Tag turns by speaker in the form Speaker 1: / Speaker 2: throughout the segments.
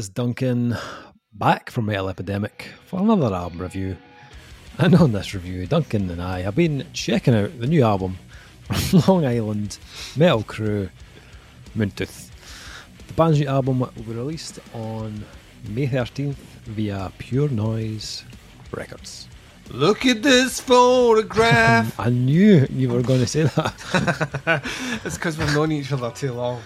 Speaker 1: It's Duncan back from Metal Epidemic for another album review. And on this review, Duncan and I have been checking out the new album from Long Island metal crew Moon Tooth. The band's new album will be released on May 13th via Pure Noise Records.
Speaker 2: Look at this photograph.
Speaker 1: I knew you were going to say that.
Speaker 2: it's because we've known each other too long.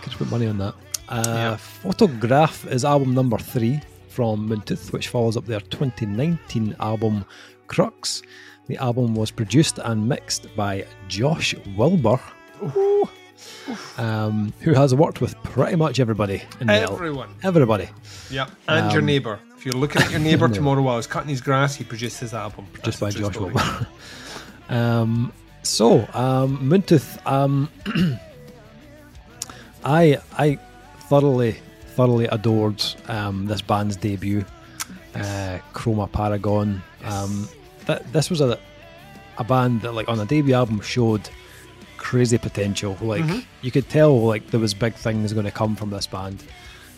Speaker 1: Could you put money on that? Uh, Phototroph is album number three from Moon Tooth, which follows up their 2019 album Crux. The album was produced and mixed by Josh Wilbur, Ooh. Um, who has worked with pretty much everybody in.
Speaker 2: Everyone.
Speaker 1: Everybody.
Speaker 2: Yep. And um, your neighbour. If you're looking at your neighbour tomorrow while he's cutting his grass, he produced his album.
Speaker 1: Produced by Josh Wilbur. um, so, um, um, I I thoroughly thoroughly adored um, this band's debut, uh, Chromaparagon. Um, th- this was a a band that, like, on a debut album, showed crazy potential. Like, mm-hmm. you could tell, like, there was big things going to come from this band.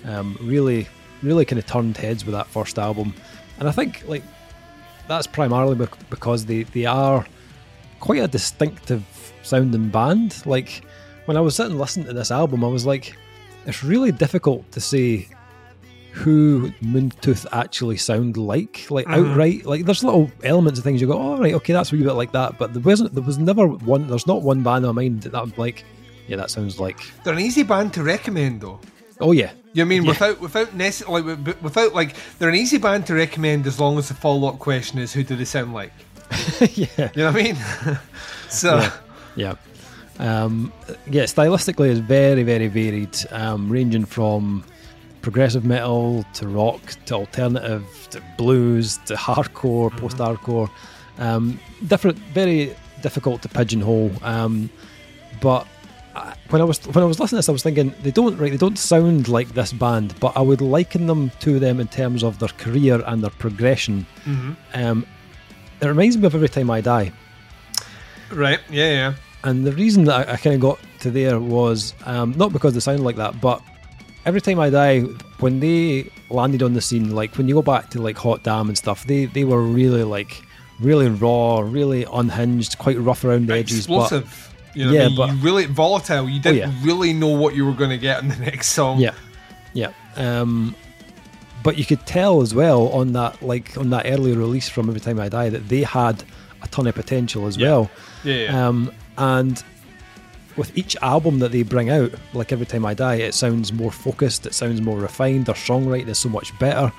Speaker 1: Um, really, really kind of turned heads with that first album, and I think like that's primarily because they they are quite a distinctive sounding band. Like when I was sitting listening to this album, I was like, it's really difficult to say who Moon Tooth actually sound like, like mm-hmm. outright. Like there's little elements of things you go, oh right, okay, that's a wee bit like that. But there wasn't, there was never one. There's not one band in my mind that I'm like, yeah, that sounds like.
Speaker 2: They're an easy band to recommend though.
Speaker 1: Oh yeah.
Speaker 2: You know I mean
Speaker 1: yeah.
Speaker 2: without without necessarily like, without like they're an easy band to recommend as long as the follow up question is who do they sound like?
Speaker 1: yeah.
Speaker 2: You know what I mean? so
Speaker 1: yeah. yeah. Um, yeah, stylistically is very, very varied, um, ranging from progressive metal to rock to alternative to blues to hardcore, mm-hmm. post hardcore. Um, different, very difficult to pigeonhole. Um, but when I was when I was listening to this, I was thinking they don't right, they don't sound like this band, but I would liken them to them in terms of their career and their progression.
Speaker 2: Mm-hmm.
Speaker 1: Um, it reminds me of Every Time I Die.
Speaker 2: Right. Yeah. Yeah.
Speaker 1: And the reason that I, I kind of got to there was um, not because they sound like that, but every time I die, when they landed on the scene, like when you go back to like Hot Damn and stuff, they they were really like really raw, really unhinged, quite rough around the edges.
Speaker 2: Explosive. But, you know yeah, I mean? but really volatile. You didn't oh, yeah. really know what you were going to get in the next song.
Speaker 1: Yeah, yeah. Um, but you could tell as well on that like on that early release from Every Time I Die that they had a ton of potential as
Speaker 2: yeah.
Speaker 1: well.
Speaker 2: Yeah. yeah.
Speaker 1: Um, and with each album that they bring out, like Every Time I Die, it sounds more focused, it sounds more refined, their songwriting is so much better.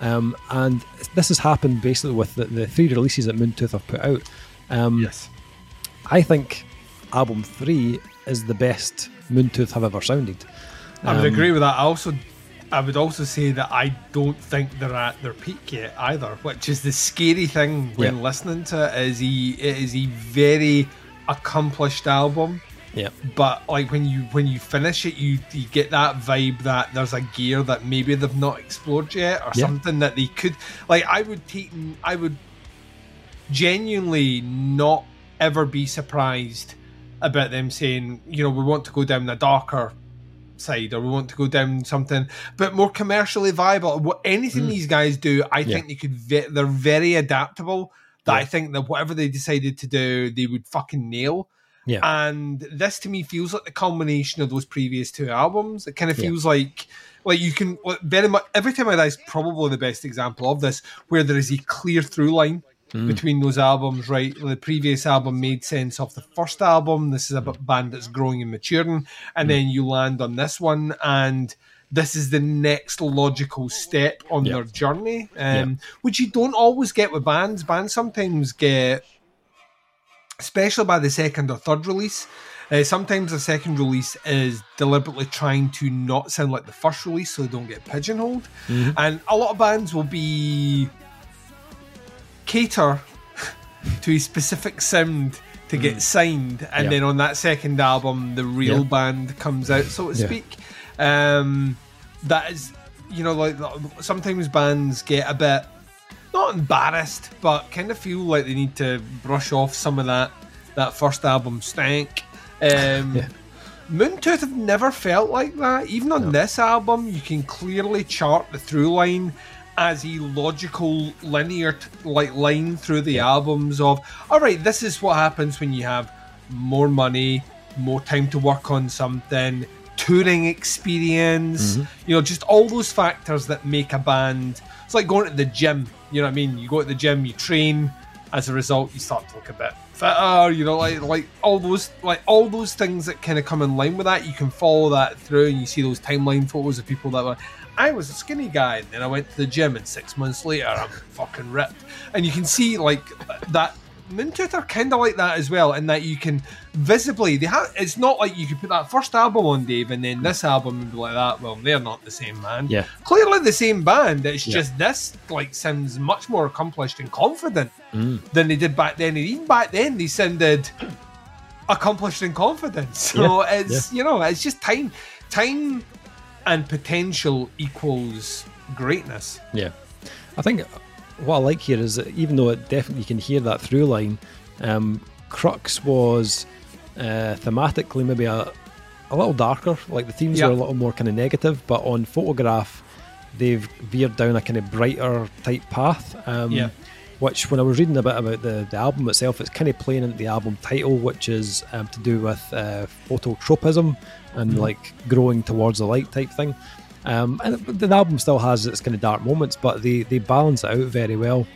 Speaker 1: Um, and this has happened basically with the, the three releases that Moon Tooth have put out. Um,
Speaker 2: yes.
Speaker 1: I think album three is the best Moon Tooth have ever sounded.
Speaker 2: Um, I would um, agree with that. I also, I would also say that I don't think they're at their peak yet either, which is the scary thing when yeah. listening to it. Is he? It is a very accomplished album.
Speaker 1: Yeah.
Speaker 2: But like when you when you finish it, you you get that vibe that there's a gear that maybe they've not explored yet, or yeah. something that they could. Like I would take, I would genuinely not ever be surprised about them saying, you know, we want to go down the darker side or we want to go down something but more commercially viable what anything mm. these guys do i yeah. think they could ve- they're very adaptable that yeah. i think that whatever they decided to do they would fucking nail
Speaker 1: yeah.
Speaker 2: And this to me feels like the culmination of those previous two albums. It kind of feels yeah. like like you can very much every time I die is probably the best example of this, where there is a clear through line mm. between those albums, right? The previous album made sense of the first album. This is a mm. band that's growing and maturing, and mm. then you land on this one and this is the next logical step on yep. their journey, um, yep. which you don't always get with bands. Bands sometimes get especially by the second or third release. Uh, sometimes the second release is deliberately trying to not sound like the first release so they don't get pigeonholed. Mm-hmm. And a lot of bands will be cater to a specific sound to get mm. signed, and then on that second album, the real band comes out, so to speak. Um, that is, you know, like sometimes bands get a bit not embarrassed, but kind of feel like they need to brush off some of that that first album stank. Um, yeah. Moon Tooth have never felt like that. Even on
Speaker 1: No.
Speaker 2: this album, you can clearly chart the through line as a logical, linear t- like line through the albums of, all right, this is what happens when you have more money, more time to work on something, touring experience, mm-hmm. you know, just all those factors that make a band. It's like going to the gym. You know what I mean? You go to the gym, you train. As a result, you start to look a bit fitter. You know, like like all those like all those things that kind of come in line with that. You can follow that through, and you see those timeline photos of people that were. I was a skinny guy, and then I went to the gym, and six months later, I'm fucking ripped. And you can see like that. Moon Tooth are kind of like that as well, in that you can visibly they have. It's not like you could put that first album on Dave, and then this album and be like that. Well, they're not the same band.
Speaker 1: Yeah.
Speaker 2: clearly the same band. It's
Speaker 1: Yeah.
Speaker 2: just this like sounds much more accomplished and confident
Speaker 1: Mm.
Speaker 2: than they did back then. And even back then, they sounded accomplished and confident. So
Speaker 1: Yeah,
Speaker 2: it's you know, it's just time, time, and potential equals greatness.
Speaker 1: Yeah, I think what I like here is that even though it definitely you can hear that through line, um, Crux was uh, thematically maybe a, a little darker. Like the themes
Speaker 2: Yeah.
Speaker 1: were a little more kind of negative, but on Phototroph, they've veered down a kind of brighter type path. Um,
Speaker 2: Yeah.
Speaker 1: Which, when I was reading a bit about the, the album itself, it's kind of playing into the album title, which is um, to do with uh, phototropism and like growing towards the light type thing. Um, and the album still has its kind of dark moments, but they, they balance it out very well.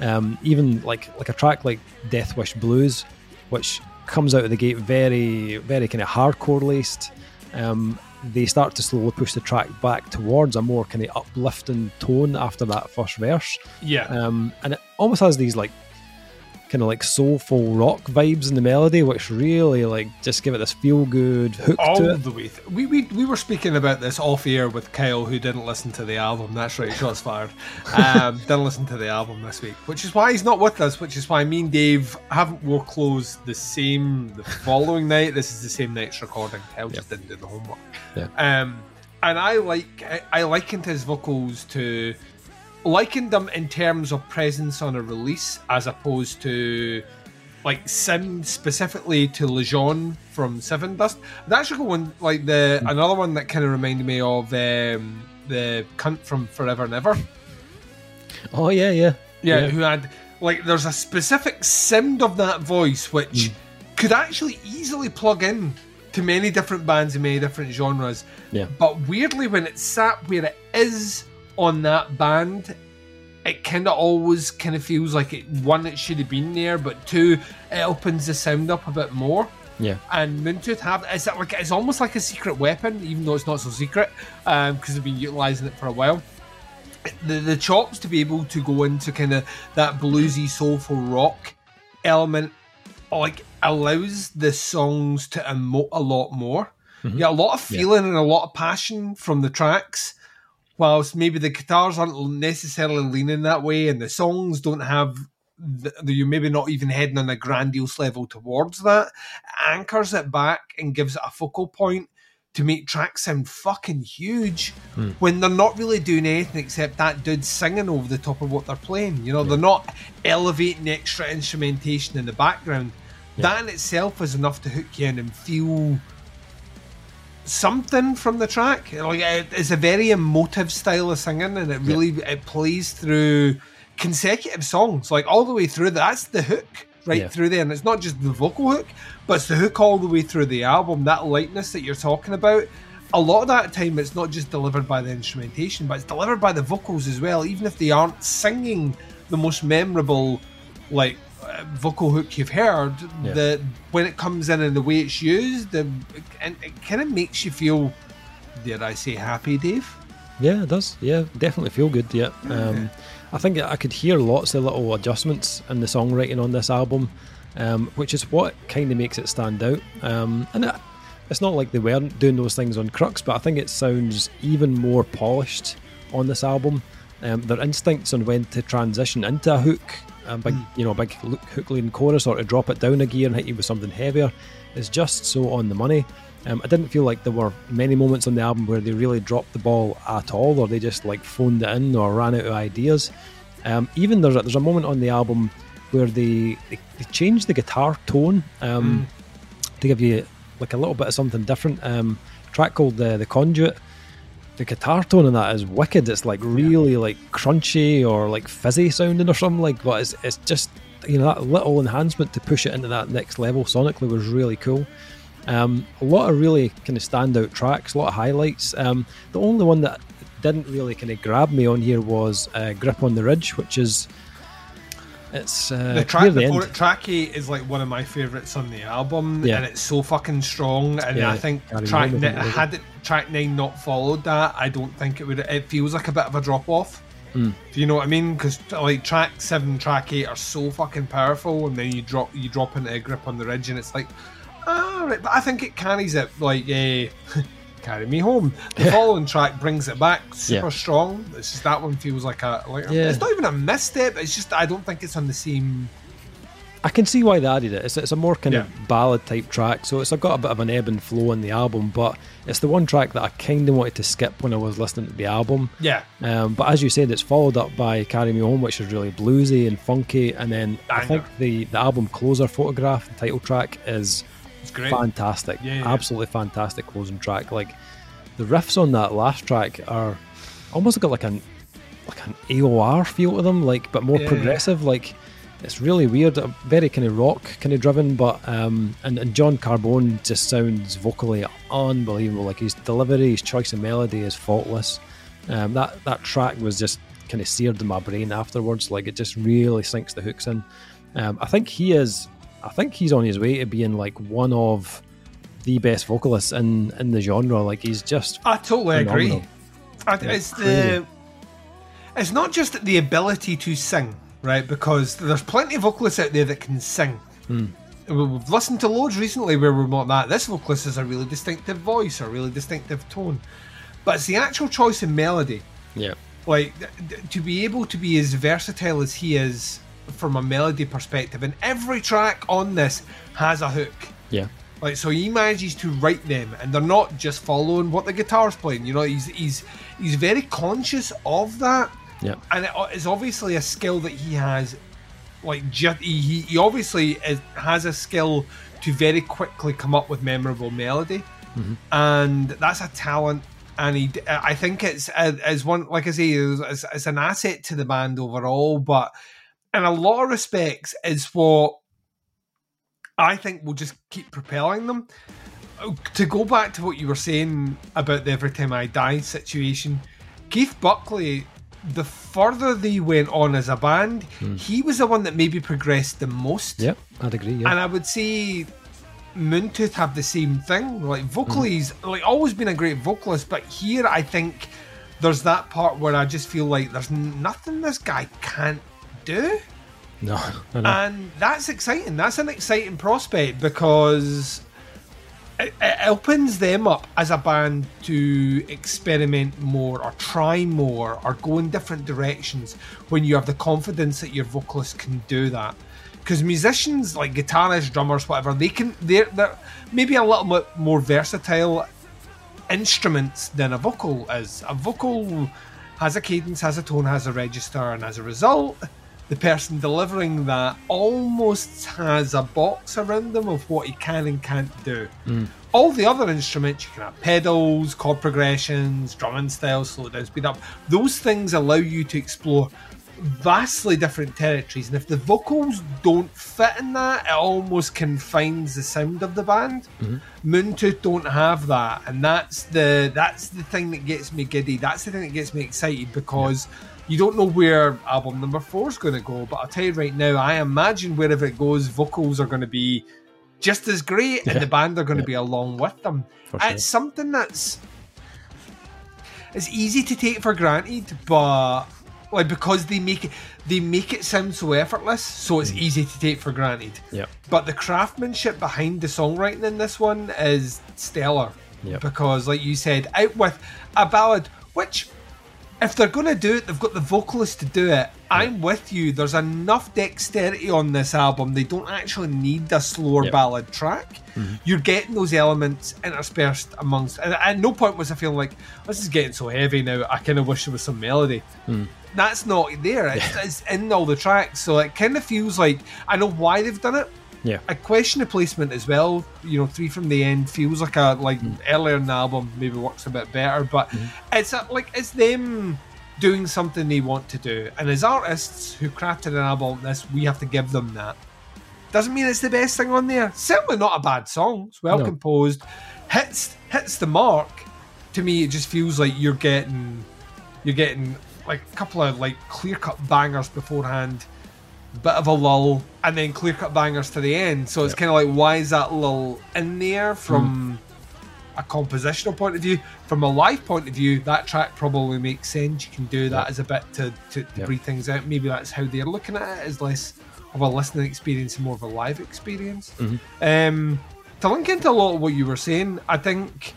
Speaker 1: Um, even like like a track like Deathwish Blues, which comes out of the gate very very kind of hardcore laced. Um, they start to slowly push the track back towards a more kind of uplifting tone after that first verse,
Speaker 2: Yeah,
Speaker 1: um, and it almost has these like kind of like soulful rock vibes in the melody, which really like just give it this feel good hook
Speaker 2: all the way. Th- we, we we were speaking about this off air with Kyle, who didn't listen to the album. That's right, shots fired. Um, didn't listen to the album this week, which is why he's not with us. Which is why me and Dave haven't wore clothes the same the following night. This is the same night's recording. Kyle just didn't do the homework.
Speaker 1: Yeah.
Speaker 2: Um, and I like I, I likened his vocals to likened them in terms of presence on a release as opposed to like Sim specifically to Lajon from Sevendust. I'd actually go one like the another one that kind of reminded me of um, the cunt from Forever and Ever.
Speaker 1: Oh yeah, yeah,
Speaker 2: Yeah, who had like there's a specific simmed of that voice which could actually easily plug in to many different bands in many different genres.
Speaker 1: Yeah.
Speaker 2: But weirdly, when it's sat where it is on that band, it kind of always kind of feels like it one it should have been there, but two it opens the sound up a bit more.
Speaker 1: yeah.
Speaker 2: And Moon Tooth have is that like it's almost like a secret weapon, even though it's not so secret, um, because they've been utilizing it for a while. The the chops to be able to go into kind of that bluesy soulful rock element, like allows the songs to emote a lot more. Mm-hmm. You get a lot of feeling and a lot of passion from the tracks, whilst maybe the guitars aren't necessarily leaning that way, and the songs don't have. The, you're maybe not even heading on a grandiose level towards that. Anchors it back and gives it a focal point to make tracks sound fucking huge hmm. when they're not really doing anything except that dude singing over the top of what they're playing. You know, they're not elevating extra instrumentation in the background. That in itself is enough to hook you in and feel something from the track. Like it's a very emotive style of singing, and it really it plays through consecutive songs, like all the way through. That's the hook right
Speaker 1: Yeah.
Speaker 2: through there, and it's not just the vocal hook, but it's the hook all the way through the album. That lightness that you're talking about. A lot of that time, it's not just delivered by the instrumentation, but it's delivered by the vocals as well. Even if they aren't singing the most memorable, like vocal hook you've heard,
Speaker 1: Yeah.
Speaker 2: the when it comes in and the way it's used, the, and it kind of makes you feel, dare I say, happy, Dave?
Speaker 1: Yeah, it does. Yeah, definitely feel good. Yeah. Um, I think I could hear lots of little adjustments in the songwriting on this album, um, which is what kind of makes it stand out. Um, and it, it's not like they weren't doing those things on Crux, but I think it sounds even more polished on this album. Um, their instincts on when to transition into a hook, a big, you know, big hook leading chorus, or to drop it down a gear and hit you with something heavier, is just so on the money. Um, I didn't feel like there were many moments on the album where they really dropped the ball at all, or they just like phoned it in or ran out of ideas. Um, even there's a, there's a moment on the album where they they, they changed the guitar tone um, to give you like a little bit of something different. Um, track called the the Conduit. The guitar tone in that is wicked. It's like really like crunchy or like fizzy sounding or something like. But it's it's just you know that little enhancement to push it into that next level sonically was really cool. Um, a lot of really kind of standout tracks, a lot of highlights. Um, the only one that didn't really kind of grab me on here was uh, "Grip on the Ridge," which is it's uh,
Speaker 2: the track
Speaker 1: the
Speaker 2: before
Speaker 1: end.
Speaker 2: it, track eight, is like one of my favorites on the album,
Speaker 1: Yeah.
Speaker 2: and it's so fucking strong. And
Speaker 1: Yeah,
Speaker 2: I think track
Speaker 1: On,
Speaker 2: ni-
Speaker 1: I think it
Speaker 2: had it, track nine not followed that, I don't think it would. It feels like a bit of a drop off.
Speaker 1: Mm.
Speaker 2: Do you know what I mean? Because like track seven, track eight are so fucking powerful, and then you drop you drop into a grip on the ridge, and it's like, ah, right. But I think it carries it like eh, carry me home. The following track brings it back super
Speaker 1: Yeah.
Speaker 2: strong. It's just that one feels like a like
Speaker 1: yeah.
Speaker 2: it's not even a misstep. It's just I don't think it's on the same.
Speaker 1: I can see why they added it. It's, it's a more kind
Speaker 2: Yeah.
Speaker 1: of ballad type track, so it's got a bit of an ebb and flow in the album. But it's the one track that I kind of wanted to skip when I was listening to the album.
Speaker 2: Yeah,
Speaker 1: Um, but as you said, it's followed up by "Carry Me Home," which is really bluesy and funky, and then I think the the album closer Phototroph, the title track, is
Speaker 2: it's great.
Speaker 1: fantastic.
Speaker 2: Yeah, yeah.
Speaker 1: Absolutely fantastic closing track. Like the riffs on that last track are almost got like an like an AOR feel to them, like but more
Speaker 2: Yeah.
Speaker 1: progressive. Like it's really weird, uh, very kind of rock kind of driven. But um, and, and John Carbone just sounds vocally unbelievable. Like his delivery, his choice of melody is faultless. Um, that that track was just kind of seared in my brain afterwards. Like it just really sinks the hooks in. Um, I think he is. I think he's on his way to being like one of the best vocalists in in the genre. Like he's just
Speaker 2: I totally agree. I, it's
Speaker 1: crazy.
Speaker 2: the it's not just the ability to sing, right? Because there's plenty of vocalists out there that can sing.
Speaker 1: Hmm.
Speaker 2: We- We've listened to loads recently where we're not that. This vocalist has a really distinctive voice, a really distinctive tone. But it's the actual choice in melody.
Speaker 1: Yeah,
Speaker 2: Like to be able to be as versatile as he is from a melody perspective, and every track on this has a hook.
Speaker 1: yeah,
Speaker 2: Like so, he manages to write them, and they're not just following what the guitar's playing. You know, he's he's he's very conscious of that,
Speaker 1: yeah,
Speaker 2: and it is obviously a skill that he has. Like, ju- he he obviously is, has a skill to very quickly come up with memorable melody, mm-hmm. and that's a talent. And he, I think it's uh, as one, like I say, it's, it's an asset to the band overall, but in a lot of respects, is what I think will just keep propelling them. To go back to what you were saying about the Every Time I Die situation, Keith Buckley, the further they went on as a band, hmm. he was the one that maybe progressed the most.
Speaker 1: yeah. I'd agree. Yeah,
Speaker 2: And I would say Moon Tooth have the same thing. Like vocally, hmm. he's like always been a great vocalist, but here I think there's that part where I just feel like there's nothing this guy can't do.
Speaker 1: no,
Speaker 2: And that's exciting. That's an exciting prospect because it, it opens them up as a band to experiment more or try more or go in different directions when you have the confidence that your vocalist can do that. Because musicians like guitarists, drummers, whatever, they can they're they're maybe a little bit more versatile instruments than a vocal is. A vocal has a cadence, has a tone, has a register, and as a result, the person delivering that almost has a box around them of what he can and can't do. Mm. All the other instruments, you can have pedals, chord progressions, drumming styles, slow down, speed up. Those things allow you to explore vastly different territories, and if the vocals don't fit in that, it almost confines the sound of the band. Mm-hmm. Moon Tooth don't have that, and that's the that's the thing that gets me giddy. That's the thing that gets me excited because you don't know where album number four is going to go. But I'll tell you right now, I imagine wherever it goes, vocals are going to be just as great, and the band are going to
Speaker 1: Yeah.
Speaker 2: be along with them.
Speaker 1: Sure.
Speaker 2: It's something that's it's easy to take for granted, but like because they make it they make it sound so effortless, so
Speaker 1: Mm.
Speaker 2: it's easy to take for granted.
Speaker 1: Yep.
Speaker 2: But the craftsmanship behind the songwriting in this one is stellar.
Speaker 1: Yep.
Speaker 2: Because, like you said, out with a ballad, which, if they're going to do it, they've got the vocalist to do it. I'm with you. There's enough dexterity on this album. They don't actually need a slower
Speaker 1: Yep.
Speaker 2: ballad track. Mm-hmm. You're getting those elements interspersed amongst. And at no point was I feeling like this is getting so heavy now. I kind of wish there was some melody. Hmm. That's not there. It's, it's in all the tracks, so it kind of feels like I know why they've done it.
Speaker 1: Yeah.
Speaker 2: I question the placement as well. You know, three from the end feels like a like
Speaker 1: Mm.
Speaker 2: earlier in the album maybe works a bit better, but
Speaker 1: Mm-hmm.
Speaker 2: it's a, like it's them doing something they want to do, and as artists who crafted an album like this, we have to give them that. Doesn't mean it's the best thing on there. Certainly not a bad song. It's well
Speaker 1: No.
Speaker 2: composed, hits hits the mark. To me, it just feels like you're getting you're getting like a couple of like clear cut bangers beforehand, bit of a lull, and then clear cut bangers to the end. So it's
Speaker 1: Yep.
Speaker 2: kind of like why is that lull in there from a compositional point of view? From a live point of view, that track probably makes sense. You can do that
Speaker 1: Yep.
Speaker 2: as a bit to, to, to
Speaker 1: Yep.
Speaker 2: breathe things out. Maybe that's how they're looking at it, as less of a listening experience and more of a live experience.
Speaker 1: Mhm.
Speaker 2: Um, to link into a lot of what you were saying, I think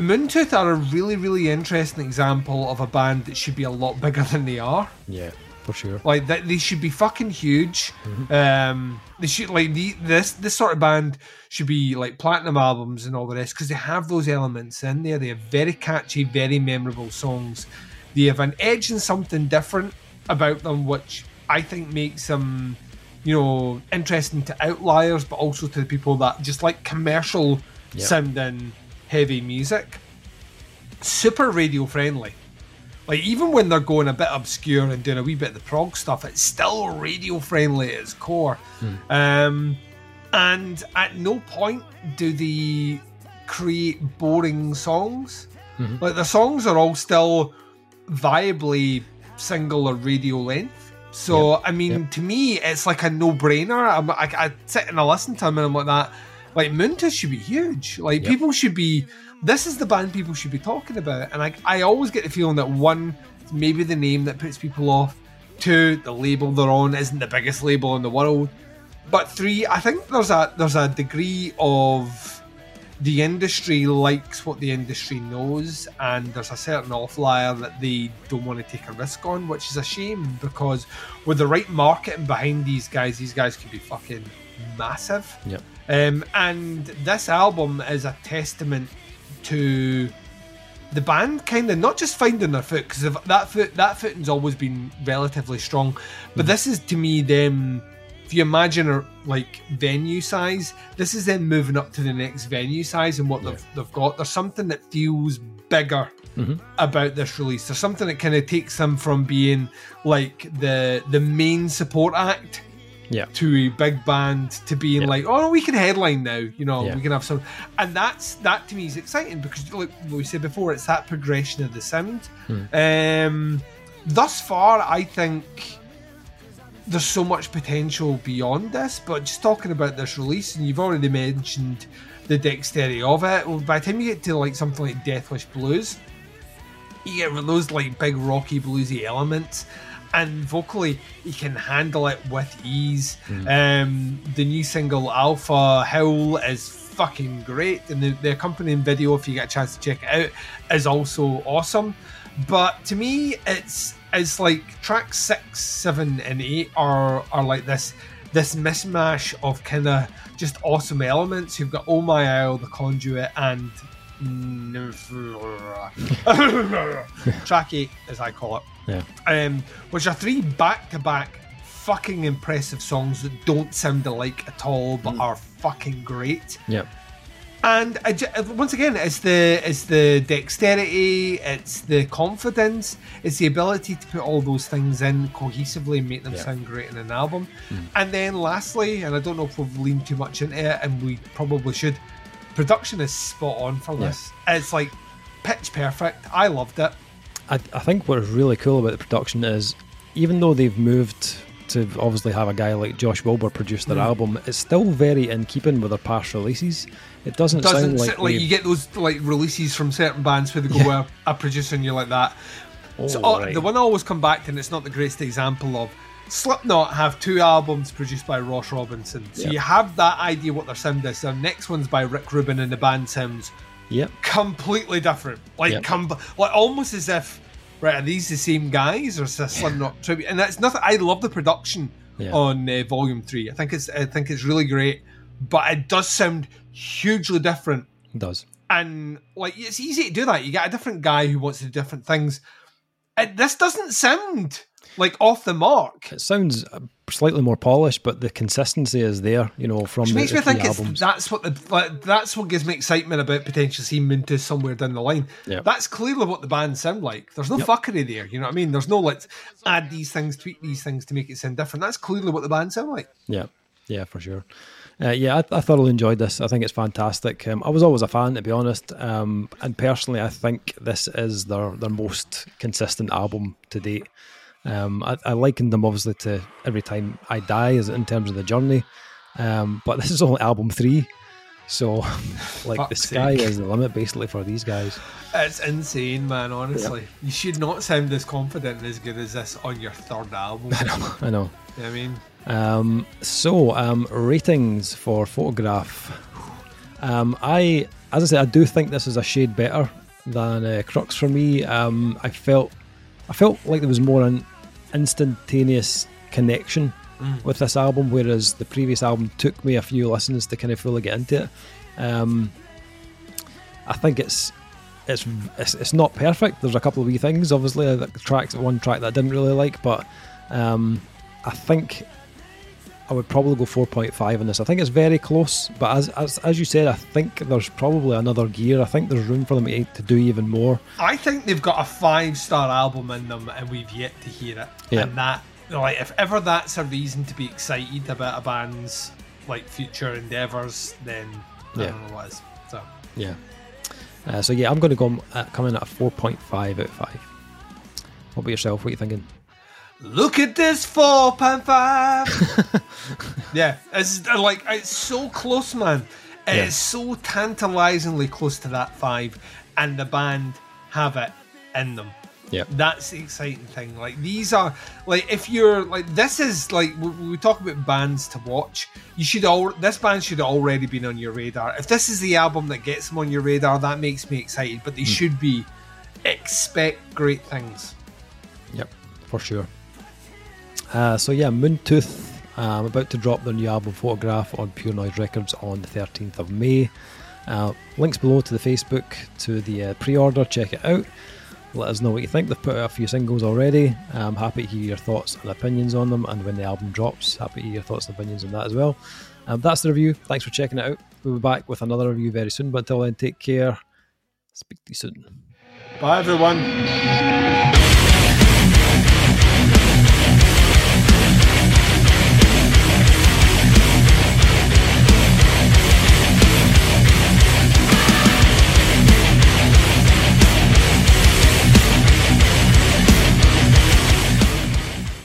Speaker 2: Moon Tooth are a really, really interesting example of a band that should be a lot bigger than they are.
Speaker 1: Yeah, for sure.
Speaker 2: Like that, they should be fucking huge. Um, they should like the, this this sort of band should be like platinum albums and all the rest because they have those elements in there. They have very catchy, very memorable songs. They have an edge and something different about them, which I think makes them, you know, interesting to outliers, but also to the people that just like commercial
Speaker 1: Yeah.
Speaker 2: sounding heavy music. Super radio friendly. Like even when they're going a bit obscure and doing a wee bit of the prog stuff, it's still radio friendly at its core. Um, and at no point do they create boring songs. Like the songs are all still viably single or radio length. So I mean,
Speaker 1: Yep.
Speaker 2: to me, it's like a no-brainer. I'm, I, I sit and I listen to them and I'm like that. Like Moon Tooth should be huge. Like
Speaker 1: Yep.
Speaker 2: people should be. This is the band people should be talking about. And I, I always get the feeling that one, maybe the name that puts people off. Two, the label they're on isn't the biggest label in the world. But three, I think there's a there's a degree of the industry likes what the industry knows, and there's a certain offlier that they don't want to take a risk on, which is a shame because with the right marketing behind these guys, these guys could be fucking massive.
Speaker 1: Yep.
Speaker 2: Um, and this album is a testament to the band kind of not just finding their foot because that foot that footing's always been relatively strong, but this is to me them. If you imagine a like venue size, this is them moving up to the next venue size and what they've, they've got. There's something that feels bigger
Speaker 1: Mhm.
Speaker 2: about this release. There's something that kind of takes them from being like the the main support act
Speaker 1: Yeah.
Speaker 2: to a big band to being
Speaker 1: Yeah.
Speaker 2: like, oh, we can headline now. You know,
Speaker 1: Yeah.
Speaker 2: we can have some, and that's that to me is exciting because, like we said before, it's that progression of the sound.
Speaker 1: Hmm.
Speaker 2: Um, thus far, I think there's so much potential beyond this. But just talking about this release, and you've already mentioned the dexterity of it. Well, by the time you get to like something like Deathwish Blues, you get those like big rocky bluesy elements and vocally he can handle it with ease. Um the new single alpha howl is fucking great. And the, the accompanying video if you get a chance to check it out is also awesome. But to me it's it's like tracks six seven and eight are are like this this mismatch of kind of just awesome elements. You've got oh my Isle, the conduit and track eight as i call it
Speaker 1: Yeah.
Speaker 2: um, which are three back-to-back fucking impressive songs that don't sound alike at all, but mm. are fucking great.
Speaker 1: Yep.
Speaker 2: And I ju- uh, once again, it's the it's the dexterity, it's the confidence, it's the ability to put all those things in cohesively and make them
Speaker 1: Yeah.
Speaker 2: sound great in an album. Mm. And then lastly, and I don't know if we've leaned too much into it, and we probably should. Production is spot on for
Speaker 1: Yeah.
Speaker 2: this. It's like pitch perfect. I loved it.
Speaker 1: I, I think what is really cool about the production is even though they've moved to obviously have a guy like Josh Wilbur produce their album, it's still very in keeping with their past releases. It doesn't,
Speaker 2: doesn't
Speaker 1: sound like,
Speaker 2: like you get those like releases from certain bands where they go well a producer and you're like that so
Speaker 1: Oh,
Speaker 2: uh,
Speaker 1: right.
Speaker 2: the one I always come back to and it's not the greatest example of Slipknot have two albums produced by Ross Robinson so
Speaker 1: Yeah.
Speaker 2: you have that idea what their sound is their next one's by Rick Rubin and the band sounds
Speaker 1: Yep.
Speaker 2: completely different like
Speaker 1: Yep.
Speaker 2: com- like almost as if right are these the same guys or is this Slipknot tribute and that's nothing I love the production
Speaker 1: Yeah.
Speaker 2: on uh, volume 3 I think it's I think it's really great but it does sound hugely different
Speaker 1: It does.
Speaker 2: and like it's easy to do that. You get a different guy who wants to do different things. And this doesn't sound like off the mark.
Speaker 1: It sounds uh, slightly more polished, but the consistency is there. You know, from
Speaker 2: Which
Speaker 1: the,
Speaker 2: makes me think it's,
Speaker 1: albums.
Speaker 2: that's what the like, that's what gives me excitement about potentially seeing Moon Tooth somewhere down the line.
Speaker 1: Yep.
Speaker 2: That's clearly what the band sound like. There's no fuckery there. You know what I mean? There's no let's add these things, tweak these things to make it sound different. That's clearly what the band sound like.
Speaker 1: Yeah, yeah, for sure. Uh, yeah, I, I thoroughly enjoyed this. I think it's fantastic. Um, I was always a fan, to be honest. Um, and personally, I think this is their their most consistent album to date. Um, I, I likened them obviously to Every Time I Die, as in terms of the journey. Um, but this is only album three, so like the sky
Speaker 2: sake.
Speaker 1: is the limit basically for these guys.
Speaker 2: It's insane, man. Honestly, you should not sound as confident and as good as this on your third album.
Speaker 1: I know, I know.
Speaker 2: I mean,
Speaker 1: Um, so, um, ratings for Phototroph. Um, I, as I said, I do think this is a shade better than uh, Crux for me. Um, I felt, I felt like there was more an instantaneous connection with this album, whereas the previous album took me a few listens to kind of fully get into it. Um, I think it's. It's, it's it's not perfect. There's a couple of wee things, obviously. Like the tracks, one track that I didn't really like, but um, I think I would probably go 4.5 on this. I think it's very close, but as, as as you said, I think there's probably another gear. I think there's room for them to, to do even more.
Speaker 2: I think they've got a five star album in them, and we've yet to hear it.
Speaker 1: Yeah.
Speaker 2: And that, like, if ever that's a reason to be excited about a band's like future endeavors, then I
Speaker 1: Yeah.
Speaker 2: don't know what is. So
Speaker 1: Yeah. Uh, so yeah, I'm going to go uh, come in at a 4.5 out of five. What about yourself? What are you thinking?
Speaker 2: Look at this four point five. yeah, it's uh, like it's so close, man. It is
Speaker 1: Yeah.
Speaker 2: so tantalizingly close to that five, and the band have it in them.
Speaker 1: Yeah.
Speaker 2: That's the exciting thing. Like these are like if you're like this is like we, we talk about bands to watch. You should all this band should have already been on your radar. If this is the album that gets them on your radar, that makes me excited. But they should be expect great things.
Speaker 1: Yep, for sure. Uh, so yeah, Moon Tooth, i'm about to drop their new album Phototroph on Pure Noise Records on the 13th of May. Uh, links below to the Facebook to the uh, pre-order. Check it out. Let us know what you think. They've put out a few singles already. I'm happy to hear your thoughts and opinions on them. And when the album drops, happy to hear your thoughts and opinions on that as well. Um, that's the review. Thanks for checking it out. We'll be back with another review very soon. But until then, take care. Speak to you soon.
Speaker 2: Bye everyone.